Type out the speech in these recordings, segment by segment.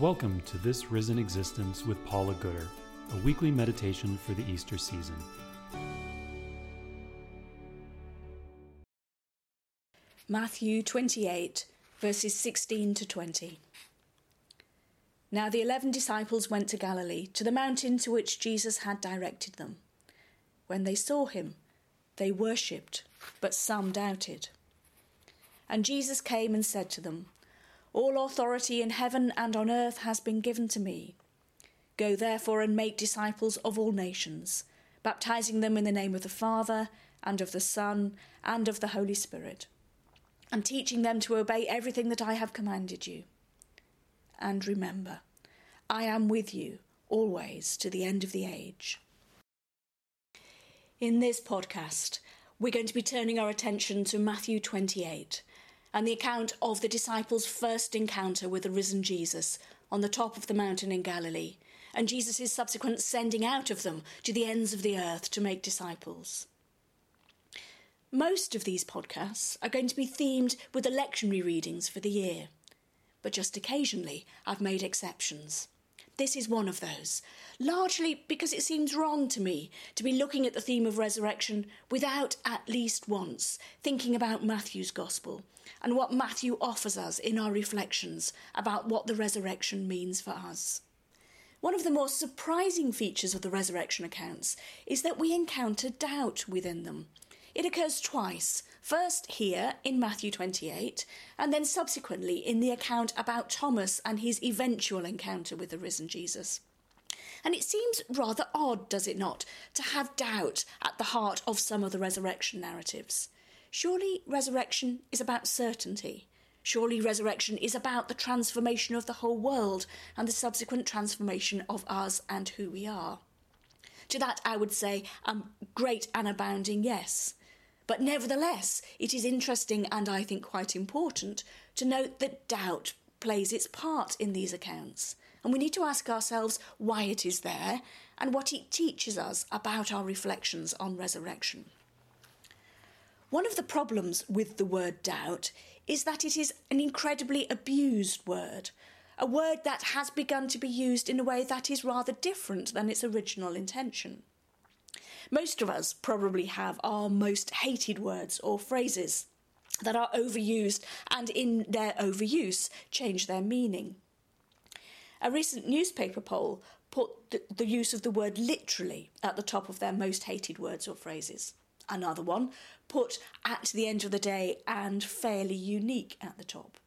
Welcome to This Risen Existence with Paula Gooder, a weekly meditation for the Easter season. Matthew 28, verses 16 to 20. Now the eleven disciples went to Galilee, to the mountain to which Jesus had directed them. When they saw him, they worshipped, but some doubted. And Jesus came and said to them, all authority in heaven and on earth has been given to me. Go therefore and make disciples of all nations, baptizing them in the name of the Father, and of the Son, and of the Holy Spirit, and teaching them to obey everything that I have commanded you. And remember, I am with you always to the end of the age. In this podcast, we're going to be turning our attention to Matthew 28 and the account of the disciples' first encounter with the risen Jesus on the top of the mountain in Galilee, and Jesus' subsequent sending out of them to the ends of the earth to make disciples. Most of these podcasts are going to be themed with the lectionary readings for the year, but just occasionally I've made exceptions. This is one of those, largely because it seems wrong to me to be looking at the theme of resurrection without at least once thinking about Matthew's Gospel and what Matthew offers us in our reflections about what the resurrection means for us. One of the most surprising features of the resurrection accounts is that we encounter doubt within them. It occurs twice, first here in Matthew 28, and then subsequently in the account about Thomas and his eventual encounter with the risen Jesus. And it seems rather odd, does it not, to have doubt at the heart of some of the resurrection narratives. Surely resurrection is about certainty. Surely resurrection is about the transformation of the whole world and the subsequent transformation of us and who we are. To that I would say a um, great and abounding yes. But nevertheless, it is interesting and I think quite important to note that doubt plays its part in these accounts. And we need to ask ourselves why it is there and what it teaches us about our reflections on resurrection. One of the problems with the word doubt is that it is an incredibly abused word, a word that has begun to be used in a way that is rather different than its original intention. Most of us probably have our most hated words or phrases that are overused and, in their overuse, change their meaning. A recent newspaper poll put the, the, use of the word literally at the top of their most hated words or phrases. Another one put at the end of the day and fairly unique at the top.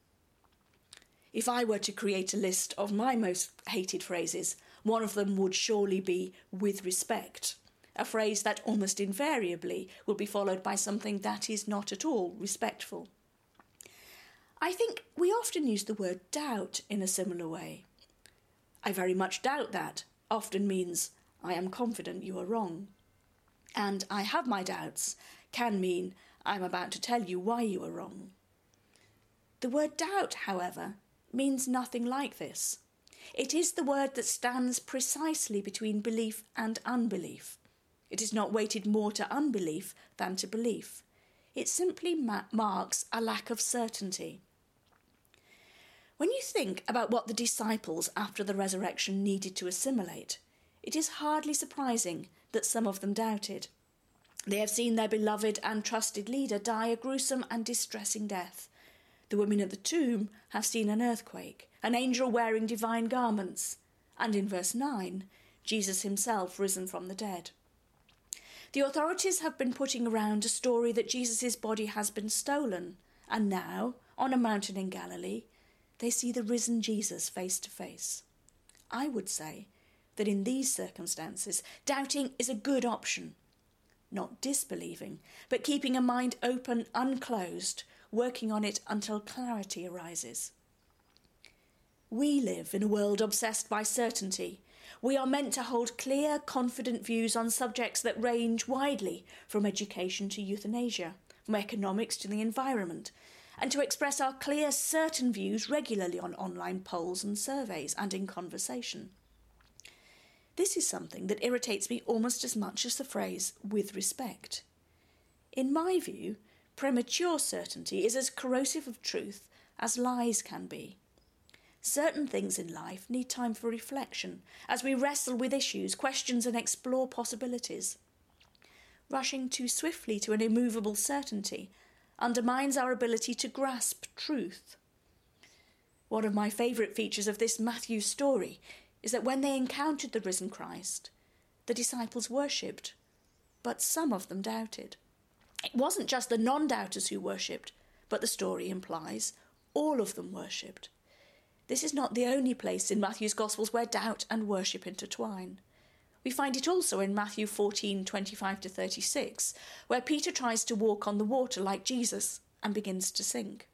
If I were to create a list of my most hated phrases, one of them would surely be with respect a phrase that almost invariably will be followed by something that is not at all respectful. I think we often use the word doubt in a similar way. I very much doubt that often means I am confident you are wrong. And I have my doubts can mean I'm about to tell you why you are wrong. The word doubt, however, means nothing like this. It is the word that stands precisely between belief and unbelief. It is not weighted more to unbelief than to belief. It simply ma- marks a lack of certainty. When you think about what the disciples after the resurrection needed to assimilate, it is hardly surprising that some of them doubted. They have seen their beloved and trusted leader die a gruesome and distressing death. The women at the tomb have seen an earthquake, an angel wearing divine garments, and in verse 9, Jesus himself risen from the dead. The authorities have been putting around a story that Jesus' body has been stolen, and now, on a mountain in Galilee, they see the risen Jesus face to face. I would say that in these circumstances, doubting is a good option. Not disbelieving, but keeping a mind open, unclosed, working on it until clarity arises. We live in a world obsessed by certainty. We are meant to hold clear, confident views on subjects that range widely from education to euthanasia, from economics to the environment, and to express our clear, certain views regularly on online polls and surveys and in conversation. This is something that irritates me almost as much as the phrase with respect. In my view, premature certainty is as corrosive of truth as lies can be. Certain things in life need time for reflection as we wrestle with issues, questions, and explore possibilities. Rushing too swiftly to an immovable certainty undermines our ability to grasp truth. One of my favourite features of this Matthew story is that when they encountered the risen Christ, the disciples worshipped, but some of them doubted. It wasn't just the non doubters who worshipped, but the story implies all of them worshipped. This is not the only place in Matthew's Gospels where doubt and worship intertwine. We find it also in Matthew 14 25 to 36, where Peter tries to walk on the water like Jesus and begins to sink.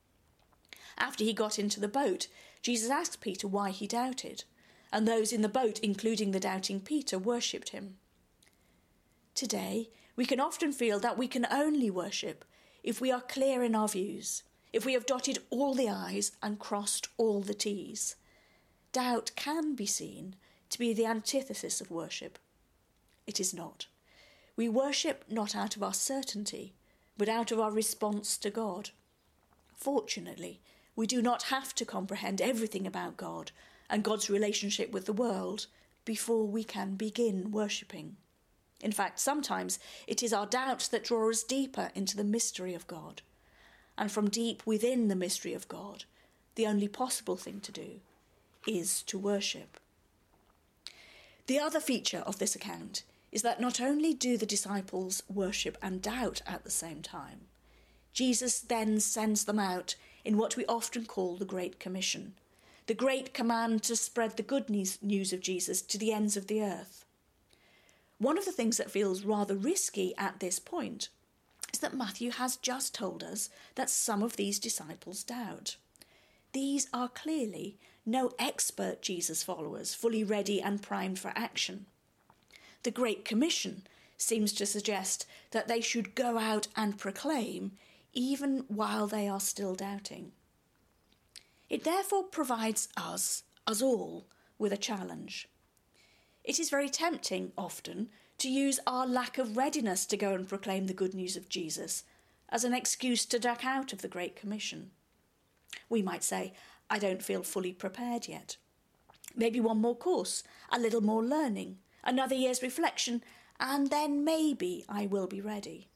After he got into the boat, Jesus asked Peter why he doubted, and those in the boat, including the doubting Peter, worshipped him. Today, we can often feel that we can only worship if we are clear in our views, if we have dotted all the I's and crossed all the T's. Doubt can be seen to be the antithesis of worship. It is not. We worship not out of our certainty, but out of our response to God. Fortunately, we do not have to comprehend everything about God and God's relationship with the world before we can begin worshipping. In fact, sometimes it is our doubts that draw us deeper into the mystery of God. And from deep within the mystery of God, the only possible thing to do is to worship. The other feature of this account is that not only do the disciples worship and doubt at the same time, Jesus then sends them out in what we often call the Great Commission, the great command to spread the good news of Jesus to the ends of the earth. One of the things that feels rather risky at this point is that Matthew has just told us that some of these disciples doubt. These are clearly no expert Jesus followers, fully ready and primed for action. The Great Commission seems to suggest that they should go out and proclaim even while they are still doubting. It therefore provides us, us all, with a challenge. It is very tempting, often, to use our lack of readiness to go and proclaim the good news of Jesus as an excuse to duck out of the Great Commission. We might say, I don't feel fully prepared yet. Maybe one more course, a little more learning, another year's reflection, and then maybe I will be ready.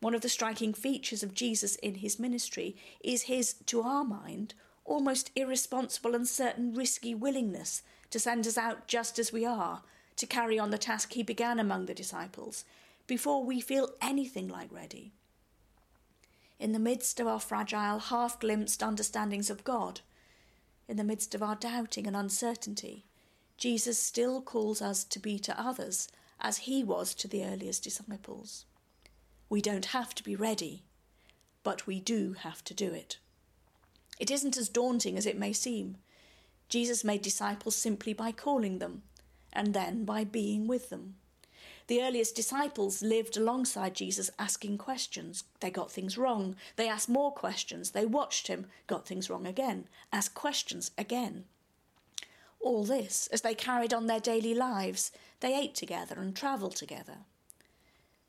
One of the striking features of Jesus in his ministry is his, to our mind, almost irresponsible and certain risky willingness to send us out just as we are, to carry on the task he began among the disciples, before we feel anything like ready. In the midst of our fragile, half glimpsed understandings of God, in the midst of our doubting and uncertainty, Jesus still calls us to be to others as he was to the earliest disciples. We don't have to be ready, but we do have to do it. It isn't as daunting as it may seem. Jesus made disciples simply by calling them, and then by being with them. The earliest disciples lived alongside Jesus asking questions. They got things wrong. They asked more questions. They watched him, got things wrong again, asked questions again. All this as they carried on their daily lives. They ate together and travelled together.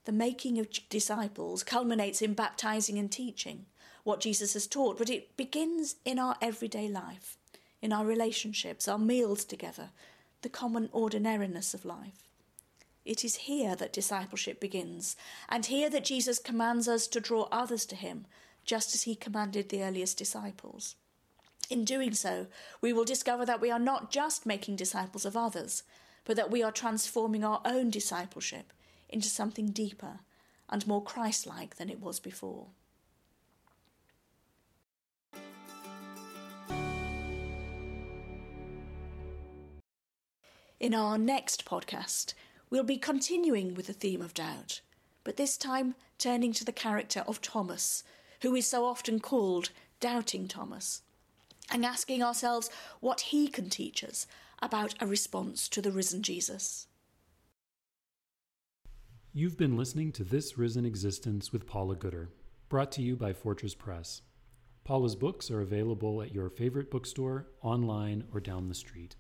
The making of disciples culminates in baptizing and teaching what Jesus has taught, but it begins in our everyday life, in our relationships, our meals together, the common ordinariness of life. It is here that discipleship begins, and here that Jesus commands us to draw others to him, just as he commanded the earliest disciples. In doing so, we will discover that we are not just making disciples of others, but that we are transforming our own discipleship into something deeper and more Christ like than it was before. In our next podcast, we'll be continuing with the theme of doubt, but this time turning to the character of Thomas, who is so often called Doubting Thomas, and asking ourselves what he can teach us about a response to the risen Jesus. You've been listening to This Risen Existence with Paula Gooder, brought to you by Fortress Press. Paula's books are available at your favorite bookstore, online, or down the street.